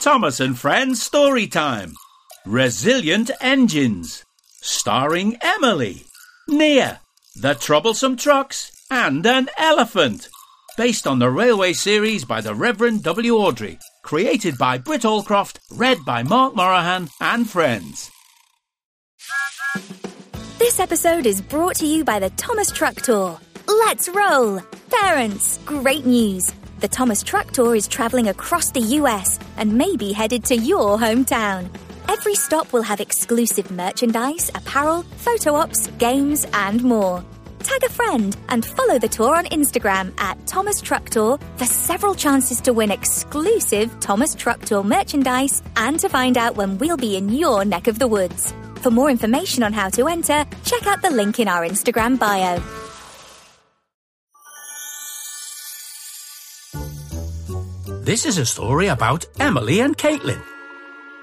Thomas and Friends Story Time. Resilient Engines. Starring Emily, Nia, The Troublesome Trucks, and an Elephant. Based on the railway series by the Reverend W. Awdry. Created by Britt Allcroft, read by Mark Moraghan and friends. This episode is brought to you by the Thomas Truck Tour. Let's roll! Parents, great news! The Thomas Truck Tour is travelling across the US and may be headed to your hometown. Every stop will have exclusive merchandise, apparel, photo ops, games, and more. Tag a friend and follow the tour on Instagram at Thomas Truck Tour for several chances to win exclusive Thomas Truck Tour merchandise and to find out when we'll be in your neck of the woods. For more information on how to enter, check out the link in our Instagram bio. This is a story about Emily and Caitlin.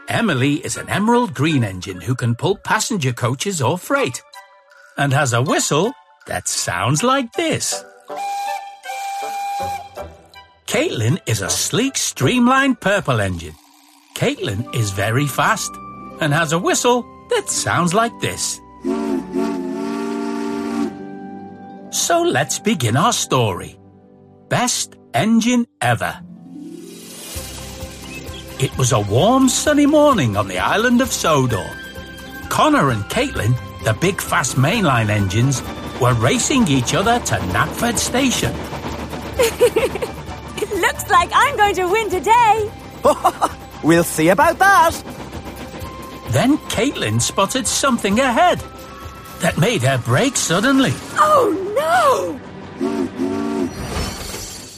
Emily is an emerald green engine who can pull passenger coaches or freight and has a whistle that sounds like this. Caitlin is a sleek, streamlined purple engine. Caitlin is very fast and has a whistle that sounds like this. So let's begin our story. Best engine ever. It was a warm, sunny morning on the island of Sodor. Connor and Caitlin, the big, fast mainline engines, were racing each other to Knapford Station. it looks like I'm going to win today. we'll see about that. Then Caitlin spotted something ahead that made her brake suddenly. Oh no!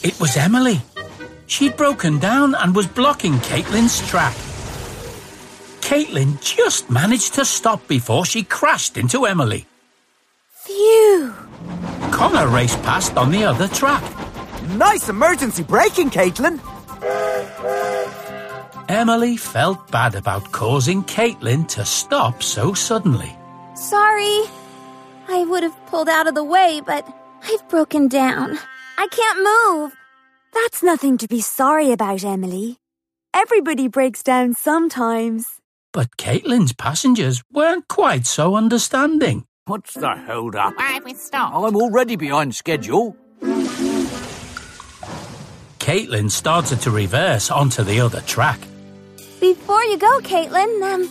It was Emily. She'd broken down and was blocking Caitlin's track. Caitlin just managed to stop before she crashed into Emily. Phew! Connor raced past on the other track. Nice emergency braking, Caitlin. Emily felt bad about causing Caitlin to stop so suddenly. Sorry. I would have pulled out of the way, but I've broken down. I can't move. That's nothing to be sorry about, Emily. Everybody breaks down sometimes. But Caitlin's passengers weren't quite so understanding. What's the hold up? Why we stop? I'm already behind schedule. Caitlin started to reverse onto the other track. Before you go, Caitlin, um,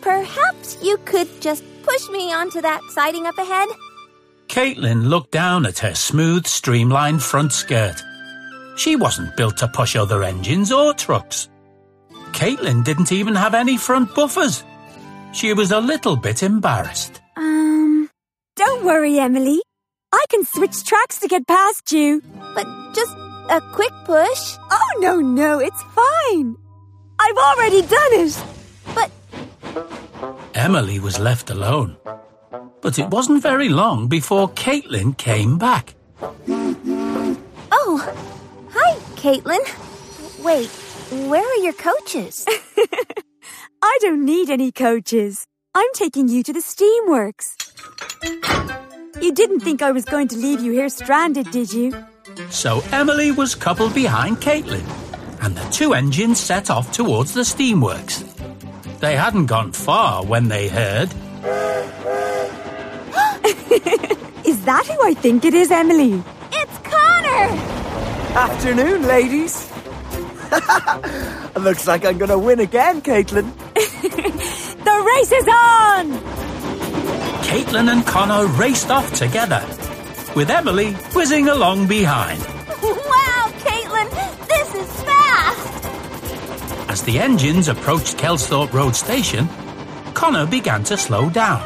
perhaps you could just push me onto that siding up ahead? Caitlin looked down at her smooth, streamlined front skirt. She wasn't built to push other engines or trucks. Caitlin didn't even have any front buffers. She was a little bit embarrassed. Um, don't worry, Emily. I can switch tracks to get past you. But just a quick push? Oh, no, no, it's fine. I've already done it. But. Emily was left alone. But it wasn't very long before Caitlin came back. Oh, Caitlin. Wait, where are your coaches? I don't need any coaches. I'm taking you to the Steamworks. You didn't think I was going to leave you here stranded, did you? So Emily was coupled behind Caitlin, and the two engines set off towards the steamworks. They hadn't gone far when they heard. is that who I think it is, Emily? It's Connor! Afternoon, ladies. Looks like I'm gonna win again, Caitlin. the race is on! Caitlin and Connor raced off together, with Emily whizzing along behind. Wow, Caitlin, this is fast! As the engines approached Kelsthorpe Road Station, Connor began to slow down.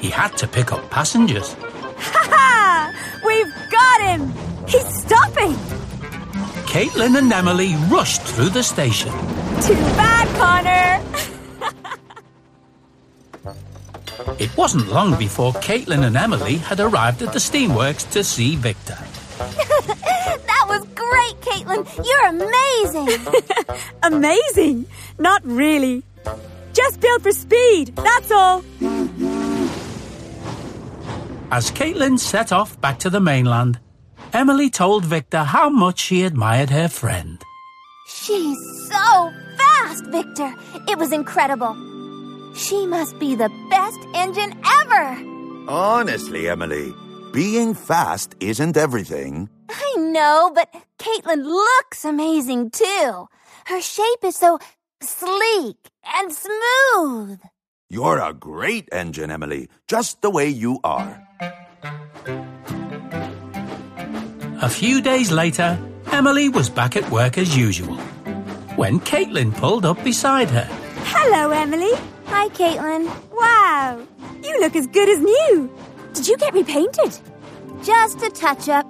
He had to pick up passengers. Ha ha! We've got him! He's stopping! Caitlin and Emily rushed through the station. Too bad, Connor! It wasn't long before Caitlin and Emily had arrived at the steamworks to see Victor. that was great, Caitlin! You're amazing! amazing? Not really. Just built for speed, that's all. As Caitlin set off back to the mainland, Emily told Victor how much she admired her friend. She's so fast, Victor. It was incredible. She must be the best engine ever. Honestly, Emily, being fast isn't everything. I know, but Caitlin looks amazing too. Her shape is so sleek and smooth. You're a great engine, Emily, just the way you are. A few days later, Emily was back at work as usual. When Caitlin pulled up beside her, Hello, Emily. Hi, Caitlin. Wow, you look as good as new. Did you get repainted? Just a touch up.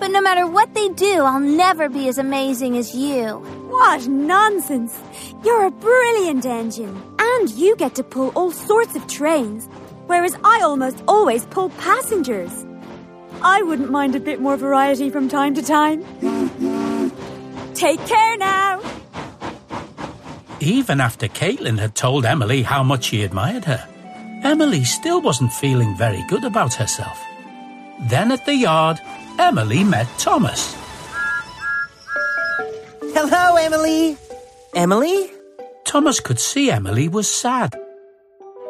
But no matter what they do, I'll never be as amazing as you. What nonsense! You're a brilliant engine, and you get to pull all sorts of trains, whereas I almost always pull passengers. I wouldn't mind a bit more variety from time to time. Take care now! even after Caitlin had told Emily how much she admired her, Emily still wasn't feeling very good about herself. Then at the yard, Emily met Thomas. Hello, Emily. Emily? Thomas could see Emily was sad.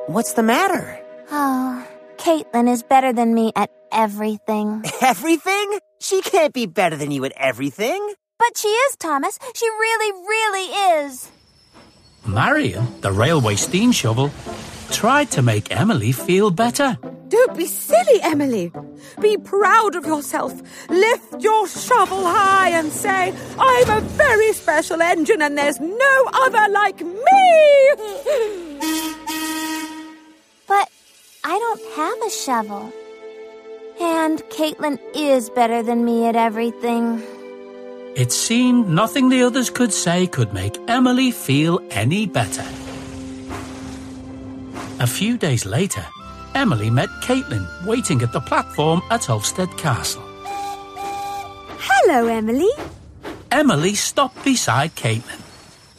What's the matter? Oh, Caitlin is better than me at everything. Everything? She can't be better than you at everything. But she is, Thomas. She really, really is. Marion, the railway steam shovel, tried to make Emily feel better. Don't be silly, Emily. Be proud of yourself. Lift your shovel high and say, I'm a very special engine and there's no other like me. But I don't have a shovel. And Caitlin is better than me at everything. It seemed nothing the others could say could make Emily feel any better. A few days later, Emily met Caitlin waiting at the platform at Ulfstead Castle. Hello, Emily. Emily stopped beside Caitlin.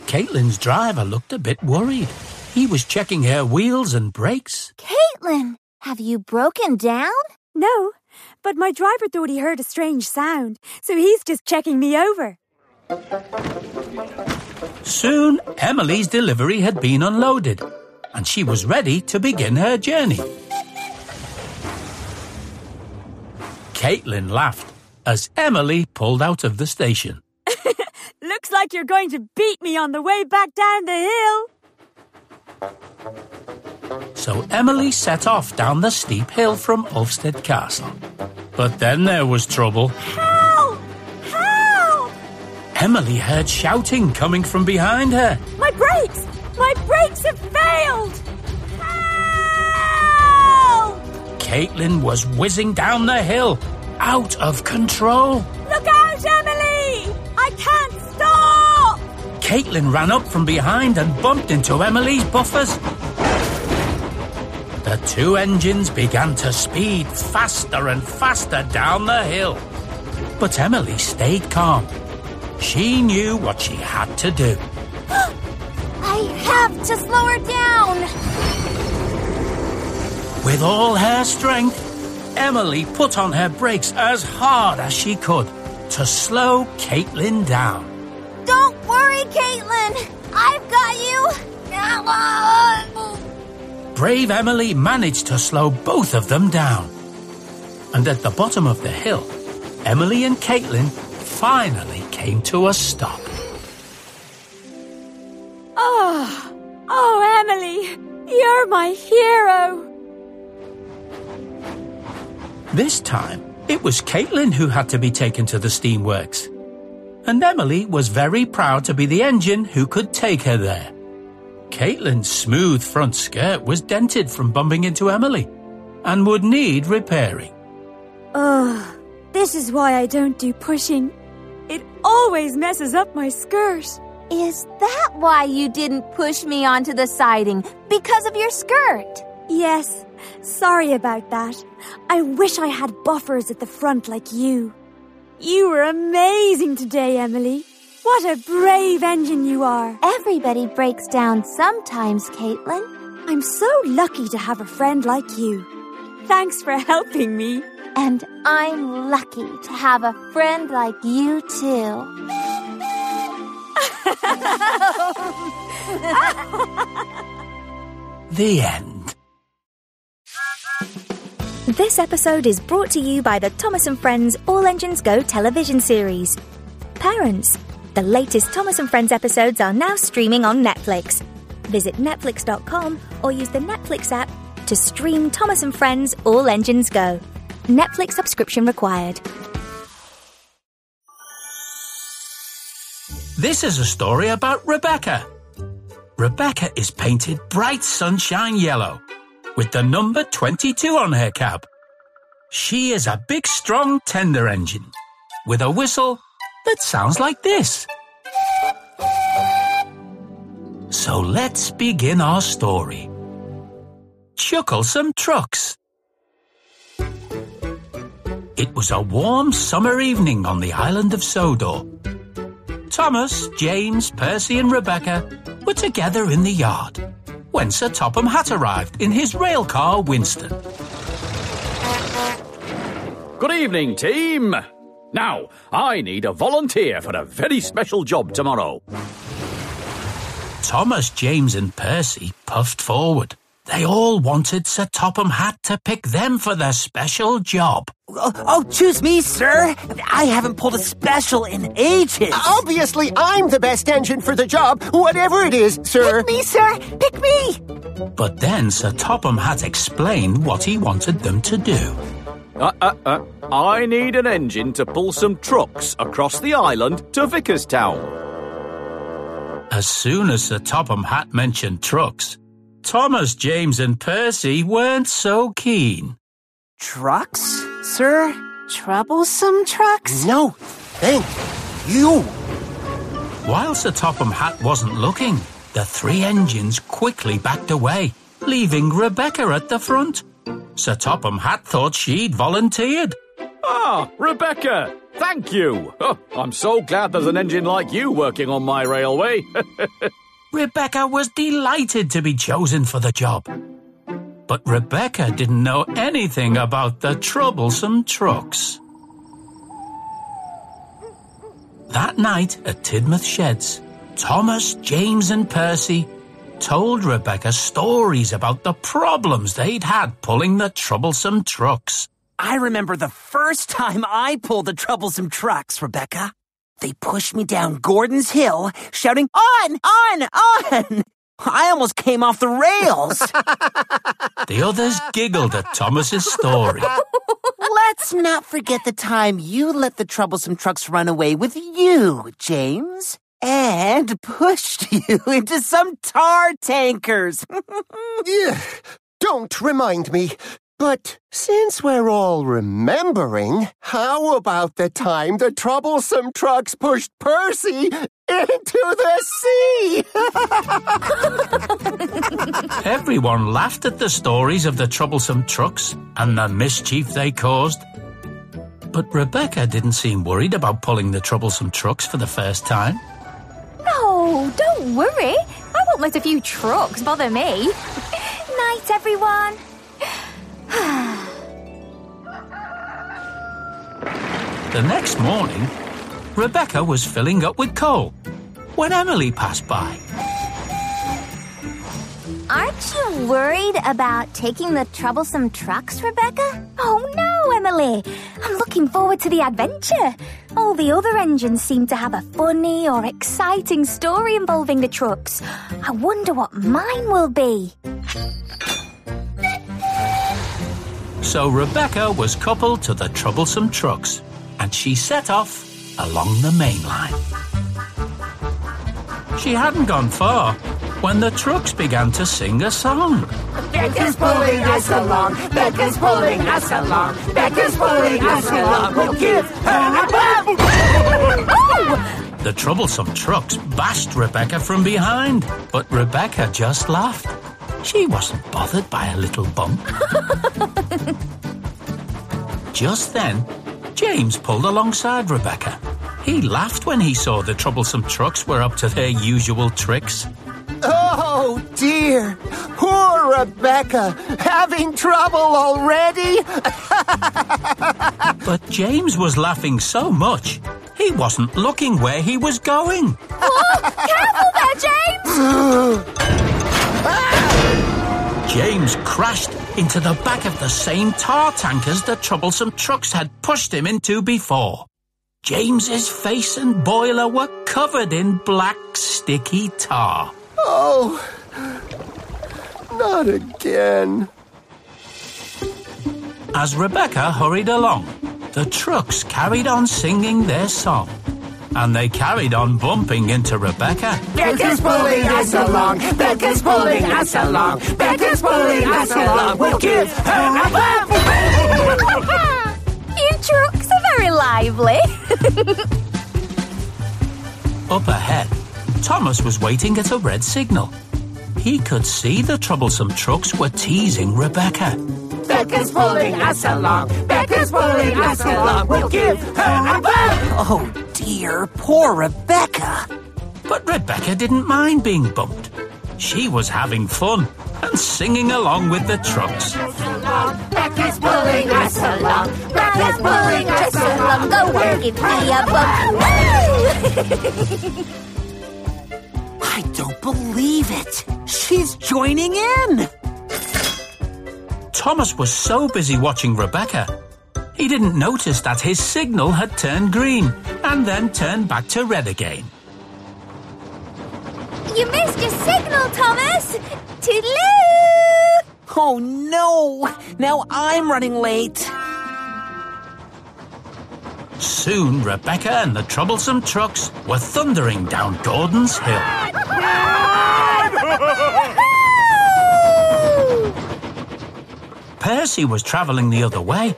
Caitlin's driver looked a bit worried. He was checking her wheels and brakes. Caitlin, have you broken down? No, but my driver thought he heard a strange sound, so he's just checking me over. Soon, Emily's delivery had been unloaded, and she was ready to begin her journey. Caitlin laughed as Emily pulled out of the station. Looks like you're going to beat me on the way back down the hill. So Emily set off down the steep hill from Ulfstead Castle. But then there was trouble. Help! Help! Emily heard shouting coming from behind her. My brakes! My brakes have failed! Help! Caitlin was whizzing down the hill, out of control. Caitlin ran up from behind and bumped into Emily's buffers. The two engines began to speed faster and faster down the hill. But Emily stayed calm. She knew what she had to do. I have to slow her down. With all her strength, Emily put on her brakes as hard as she could to slow Caitlin down. Don't worry, Caitlin. I've got you. Brave Emily managed to slow both of them down. And at the bottom of the hill, Emily and Caitlin finally came to a stop. Oh, oh, Emily, you're my hero. This time, it was Caitlin who had to be taken to the steamworks. And Emily was very proud to be the engine who could take her there. Caitlin's smooth front skirt was dented from bumping into Emily and would need repairing. Oh, this is why I don't do pushing. It always messes up my skirt. Is that why you didn't push me onto the siding? Because of your skirt? Yes, sorry about that. I wish I had buffers at the front like you. You were amazing today, Emily. What a brave engine you are. Everybody breaks down sometimes, Caitlin. I'm so lucky to have a friend like you. Thanks for helping me. And I'm lucky to have a friend like you, too. The end. This episode is brought to you by the Thomas and Friends All Engines Go television series. Parents, the latest Thomas and Friends episodes are now streaming on Netflix. Visit netflix.com or use the Netflix app to stream Thomas and Friends All Engines Go. Netflix subscription required. This is a story about Rebecca. Rebecca is painted bright sunshine yellow with the number 22 on her cab. She is a big, strong tender engine with a whistle that sounds like this. So let's begin our story. Chucklesome Trucks. It was a warm summer evening on the island of Sodor. Thomas, James, Percy, and Rebecca were together in the yard when Sir Topham Hatt arrived in his rail car Winston. Good evening, team. Now, I need a volunteer for a very special job tomorrow. Thomas, James, and Percy puffed forward. They all wanted Sir Topham Hatt to pick them for their special job. Oh, oh, choose me, sir. I haven't pulled a special in ages. Obviously, I'm the best engine for the job, whatever it is, sir. Pick me, sir. Pick me. But then Sir Topham Hatt explained what he wanted them to do. Uh, uh, uh. I need an engine to pull some trucks across the island to Vickerstown. As soon as Sir Topham Hatt mentioned trucks, Thomas, James, and Percy weren't so keen. Trucks, sir? Troublesome trucks? No, thank you. While Sir Topham Hatt wasn't looking, the three engines quickly backed away, leaving Rebecca at the front. Sir Topham Hatt thought she'd volunteered. Ah, Rebecca, thank you. Oh, I'm so glad there's an engine like you working on my railway. Rebecca was delighted to be chosen for the job. But Rebecca didn't know anything about the troublesome trucks. That night at Tidmouth Sheds, Thomas, James, and Percy told Rebecca stories about the problems they'd had pulling the troublesome trucks. I remember the first time I pulled the troublesome trucks, Rebecca. They pushed me down Gordon's Hill, shouting, On! On! On! I almost came off the rails. The others giggled at Thomas's story. Let's not forget the time you let the troublesome trucks run away with you, James. And pushed you into some tar tankers. Ugh, Don't remind me. But since we're all remembering, how about the time the troublesome trucks pushed Percy into the sea? Everyone laughed at the stories of the troublesome trucks and the mischief they caused. But Rebecca didn't seem worried about pulling the troublesome trucks for the first time. No, don't worry. I won't let a few trucks bother me. Night, everyone. The next morning, Rebecca was filling up with coal when Emily passed by. Aren't you worried about taking the troublesome trucks, Rebecca? Oh no, Emily. I'm looking forward to the adventure. All the other engines seem to have a funny or exciting story involving the trucks. I wonder what mine will be. So Rebecca was coupled to the troublesome trucks and she set off along the main line. She hadn't gone far when the trucks began to sing a song. Becca's pulling us along. Becca's pulling us along. Becca's pulling us along. We'll give her a bump. The troublesome trucks bashed Rebecca from behind, but Rebecca just laughed. She wasn't bothered by a little bump. just then, James pulled alongside Rebecca. He laughed when he saw the troublesome trucks were up to their usual tricks. oh dear, poor Rebecca, having trouble already? But James was laughing so much, he wasn't looking where he was going. Oh, crashed into the back of the same tar tankers the troublesome trucks had pushed him into before. James's face and boiler were covered in black, sticky tar. Oh, not again. As Rebecca hurried along, the trucks carried on singing their song. And they carried on bumping into Rebecca. Becca's pulling us along. Becca's pulling us along. Becca's pulling us along. We'll give her a bump. You trucks are very lively. Up ahead, Thomas was waiting at a red signal. He could see the troublesome trucks were teasing Rebecca. Becca's pulling us along. Becca's pulling us along. We'll give her a bump. Oh dear, poor Rebecca. But Rebecca didn't mind being bumped. She was having fun and singing along with the trucks. Becca's pulling us along. Becca's pulling us along. Go on, give me a bump. I don't believe it. She's joining in. Thomas was so busy watching Rebecca, he didn't notice that his signal had turned green and then turn back to red again. You missed your signal, Thomas. Toodaloo! Oh no! Now I'm running late. Soon, Rebecca and the troublesome trucks were thundering down Gordon's Hill. Percy was travelling the other way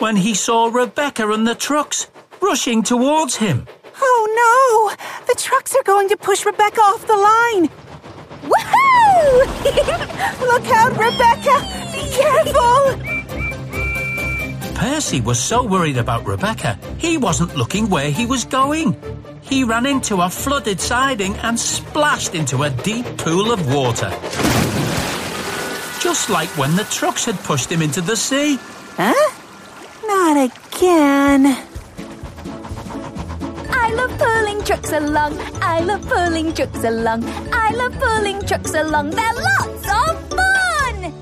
when he saw Rebecca and the trucks rushing towards him. Oh no! The trucks are going to push Rebecca off the line. Woohoo! Look out, Rebecca! Be careful! Percy was so worried about Rebecca, he wasn't looking where he was going. He ran into a flooded siding and splashed into a deep pool of water. Just like when the trucks had pushed him into the sea. Huh? Not again. I love pulling trucks along. I love pulling trucks along. I love pulling trucks along. They're lots of fun!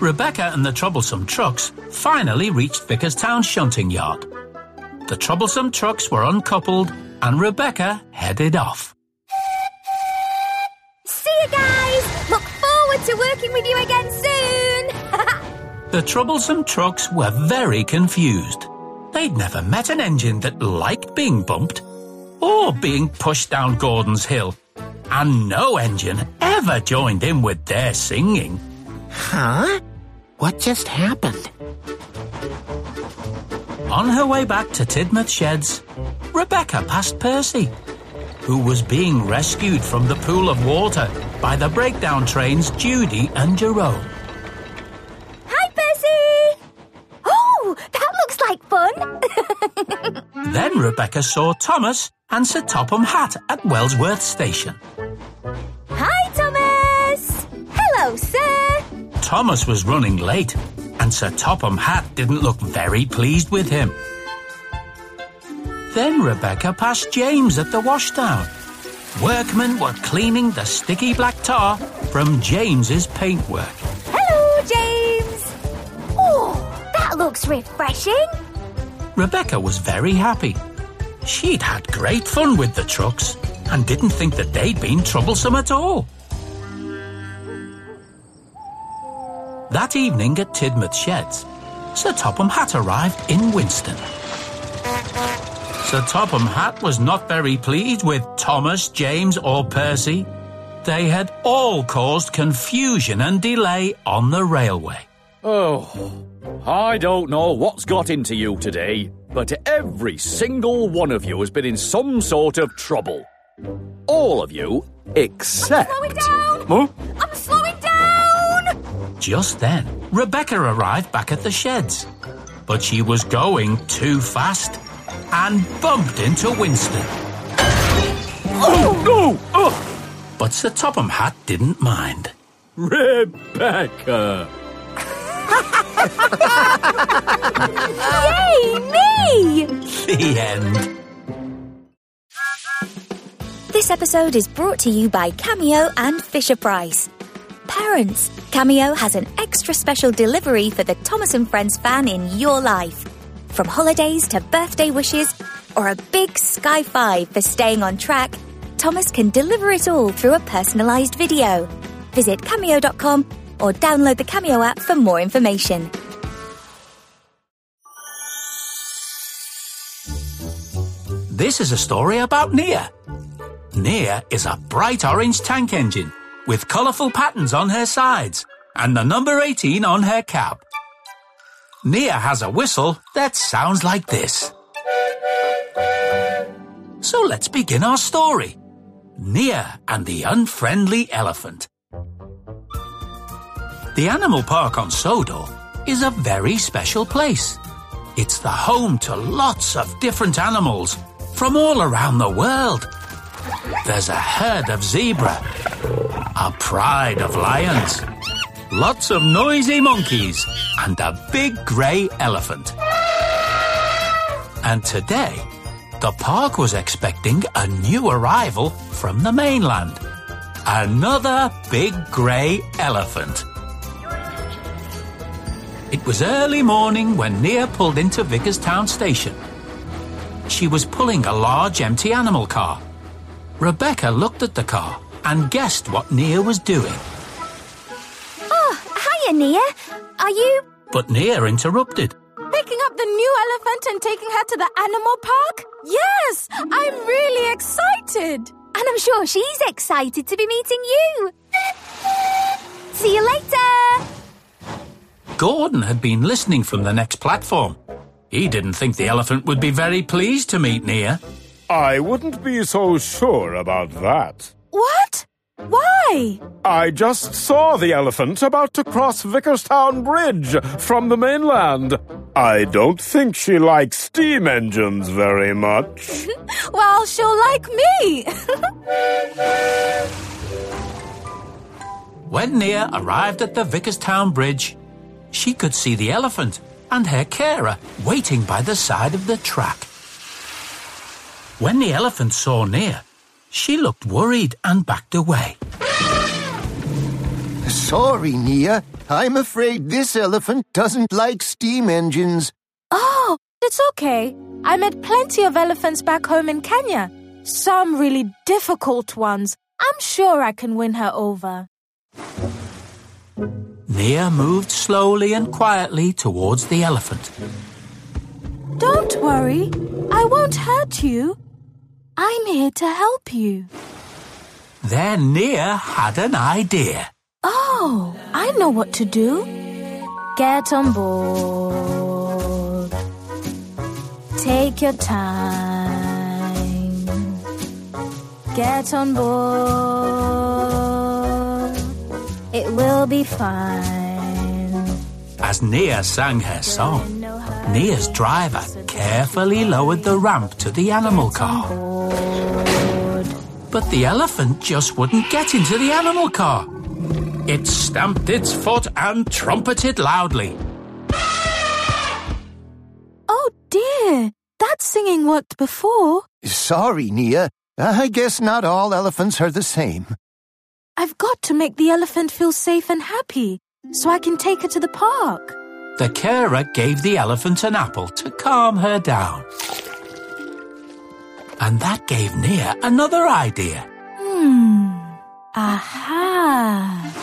Rebecca and the troublesome trucks finally reached Vickerstown shunting yard. The troublesome trucks were uncoupled and Rebecca headed off. See you guys! Look forward to working with you again soon! The troublesome trucks were very confused. They'd never met an engine that liked being bumped or being pushed down Gordon's Hill. And no engine ever joined in with their singing. Huh? What just happened? On her way back to Tidmouth Sheds, Rebecca passed Percy, who was being rescued from the pool of water by the breakdown trains Judy and Jerome. Rebecca saw Thomas and Sir Topham Hatt at Wellsworth Station. Hi, Thomas! Hello, sir! Thomas was running late, and Sir Topham Hatt didn't look very pleased with him. Then Rebecca passed James at the washdown. Workmen were cleaning the sticky black tar from James's paintwork. Hello, James! Oh, that looks refreshing! Rebecca was very happy. She'd had great fun with the trucks and didn't think that they'd been troublesome at all. That evening at Tidmouth Sheds, Sir Topham Hatt arrived in Winston. Sir Topham Hatt was not very pleased with Thomas, James, or Percy. They had all caused confusion and delay on the railway. Oh, I don't know what's got into you today, but every single one of you has been in some sort of trouble. All of you, except. I'm Slowing down! Huh? I'm slowing down! Just then, Rebecca arrived back at the sheds. But she was going too fast and bumped into Winston. Oh, no! Oh, But Sir Topham Hatt didn't mind. Rebecca! Yay, me! The end. This episode is brought to you by Cameo and Fisher Price. Parents, Cameo has an extra special delivery for the Thomas and Friends fan in your life. From holidays to birthday wishes, or a big Sky 5 for staying on track, Thomas can deliver it all through a personalised video. Visit cameo.com or download the Cameo app for more information. This is a story about Nia. Nia is a bright orange tank engine with colourful patterns on her sides and the number 18 on her cab. Nia has a whistle that sounds like this. So let's begin our story. Nia and the Unfriendly Elephant. The animal park on Sodor is a very special place. It's the home to lots of different animals from all around the world. There's a herd of zebra, a pride of lions, lots of noisy monkeys, and a big grey elephant. And today, the park was expecting a new arrival from the mainland. Another big grey elephant. It was early morning when Nia pulled into Vickerstown Station. She was pulling a large empty animal car. Rebecca looked at the car and guessed what Nia was doing. Oh, hiya, Nia. Are you But Nia interrupted. Picking up the new elephant and taking her to the animal park? Yes, I'm really excited. And I'm sure she's excited to be meeting you. See you later. Gordon had been listening from the next platform. He didn't think the elephant would be very pleased to meet Nia. I wouldn't be so sure about that. What? Why? I just saw the elephant about to cross Vickerstown Bridge from the mainland. I don't think she likes steam engines very much. Well, she'll like me. When Nia arrived at the Vickerstown Bridge, she could see the elephant and her carer waiting by the side of the track. When the elephant saw Nia, she looked worried and backed away. Sorry, Nia. I'm afraid this elephant doesn't like steam engines. oh, it's okay. I met plenty of elephants back home in Kenya. Some really difficult ones. I'm sure I can win her over. Nia moved slowly and quietly towards the elephant. Don't worry. I won't hurt you. I'm here to help you. Then Nia had an idea. Oh, I know what to do. Get on board. Take your time. Get on board. It will be fine. As Nia sang her song, Nia's driver carefully lowered the ramp to the animal car. But the elephant just wouldn't get into the animal car. It stamped its foot and trumpeted loudly. Oh dear, that singing worked before. Sorry, Nia. I guess not all elephants are the same. I've got to make the elephant feel safe and happy so I can take her to the park. The carer gave the elephant an apple to calm her down. And that gave Nia another idea. Hmm. Aha.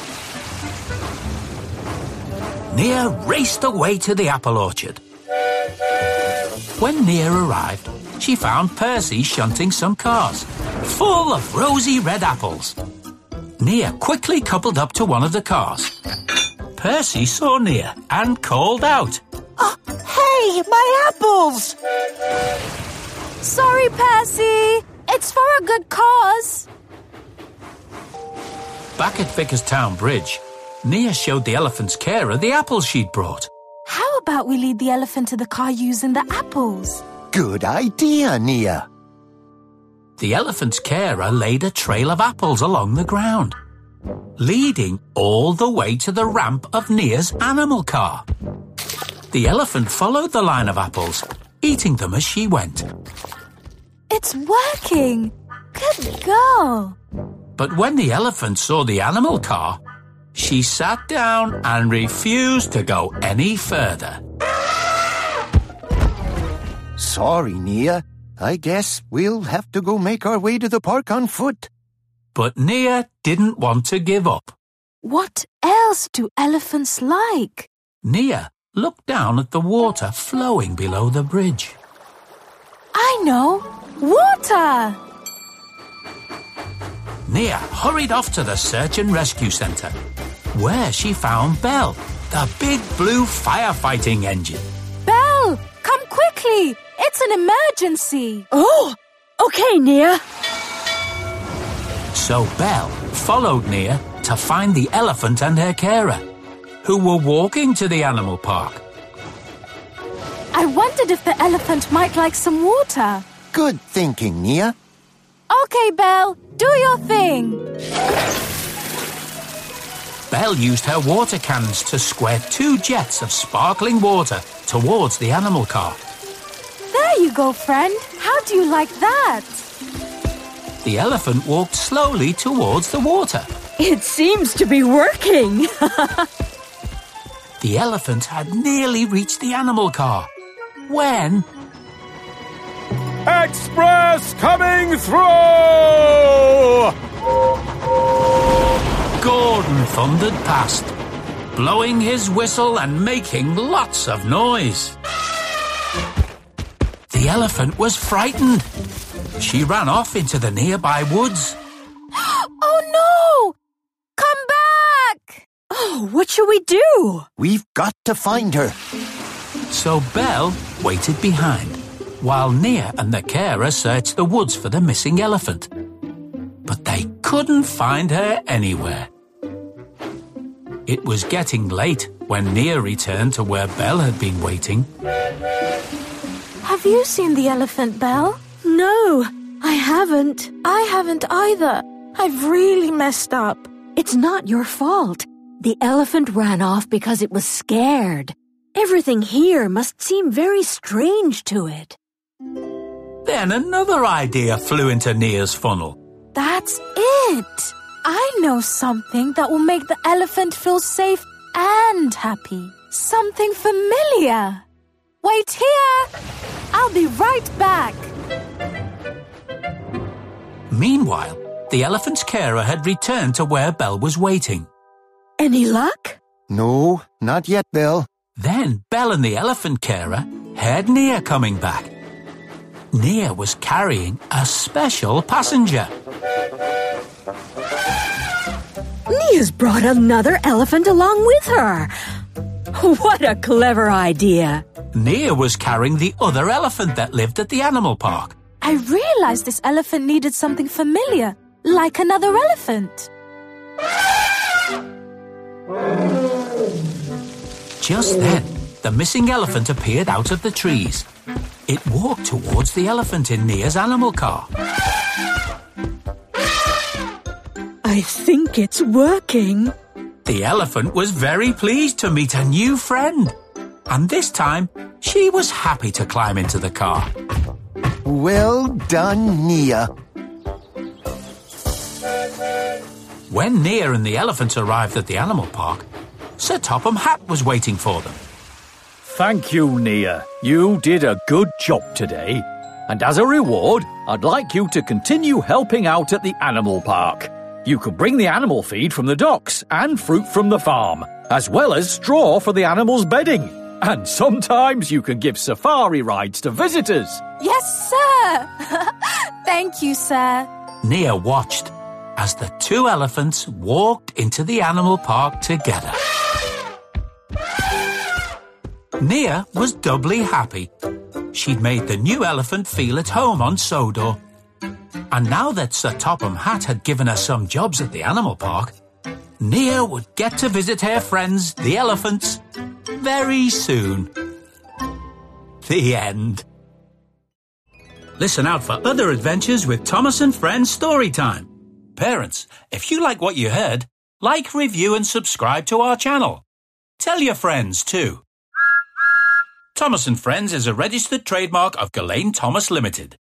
Nia raced away to the apple orchard. When Nia arrived, she found Percy shunting some cars, full of rosy red apples. Nia quickly coupled up to one of the cars. Percy saw Nia and called out. Oh, Hey, my apples! Sorry, Percy. It's for a good cause. Back at Vickerstown Bridge, Nia showed the elephant's carer the apples she'd brought. How about we lead the elephant to the car using the apples? Good idea, Nia. The elephant's carer laid a trail of apples along the ground, leading all the way to the ramp of Nia's animal car. The elephant followed the line of apples, eating them as she went. It's working. Good girl. But when the elephant saw the animal car, she sat down and refused to go any further. Sorry, Nia. I guess we'll have to go make our way to the park on foot. But Nia didn't want to give up. What else do elephants like? Nia looked down at the water flowing below the bridge. I know. Water! Nia hurried off to the search and rescue centre, where she found Belle, the big blue firefighting engine. Belle, come quickly! It's an emergency! Oh! Okay, Nia. So Belle followed Nia to find the elephant and her carer, who were walking to the animal park. I wondered if the elephant might like some water. Good thinking, Nia. Okay, Belle, do your thing. Belle used her water cans to squirt two jets of sparkling water towards the animal car. There you go, friend. How do you like that? The elephant walked slowly towards the water. It seems to be working. The elephant had nearly reached the animal car. When Express coming through! Gordon thundered past, blowing his whistle and making lots of noise. The elephant was frightened. She ran off into the nearby woods. Oh no! Come back! Oh, what shall we do? We've got to find her. So Belle waited behind, while Nia and the carer searched the woods for the missing elephant. But they couldn't find her anywhere. It was getting late when Nia returned to where Belle had been waiting. Have you seen the elephant, Belle? No, I haven't. I haven't either. I've really messed up. It's not your fault. The elephant ran off because it was scared. Everything here must seem very strange to it. Then another idea flew into Nia's funnel. That's it! I know something that will make the elephant feel safe and happy. Something familiar. Wait here! I'll be right back. Meanwhile, the elephant's carer had returned to where Belle was waiting. Any luck? No, not yet, Belle. Then Belle and the elephant carer heard Nia coming back. Nia was carrying a special passenger. Nia's brought another elephant along with her. What a clever idea. Nia was carrying the other elephant that lived at the animal park. I realized this elephant needed something familiar, like another elephant. Just then, the missing elephant appeared out of the trees. It walked towards the elephant in Nia's animal car. I think it's working. The elephant was very pleased to meet a new friend. And this time, she was happy to climb into the car. Well done, Nia. When Nia and the elephant arrived at the animal park, Sir Topham Hatt was waiting for them. Thank you, Nia. You did a good job today. And as a reward, I'd like you to continue helping out at the animal park. You could bring the animal feed from the docks and fruit from the farm, as well as straw for the animals' bedding. And sometimes you can give safari rides to visitors. Yes, sir! Thank you, sir. Nia watched as the two elephants walked into the animal park together. Nia was doubly happy. She'd made the new elephant feel at home on Sodor. And now that Sir Topham Hatt had given her some jobs at the animal park, Nia would get to visit her friends, the elephants, very soon. The end. Listen out for other adventures with Thomas and Friends Storytime. Parents, if you like what you heard, like, review, and subscribe to our channel. Tell your friends too. Thomas and Friends is a registered trademark of Gullane Thomas Limited.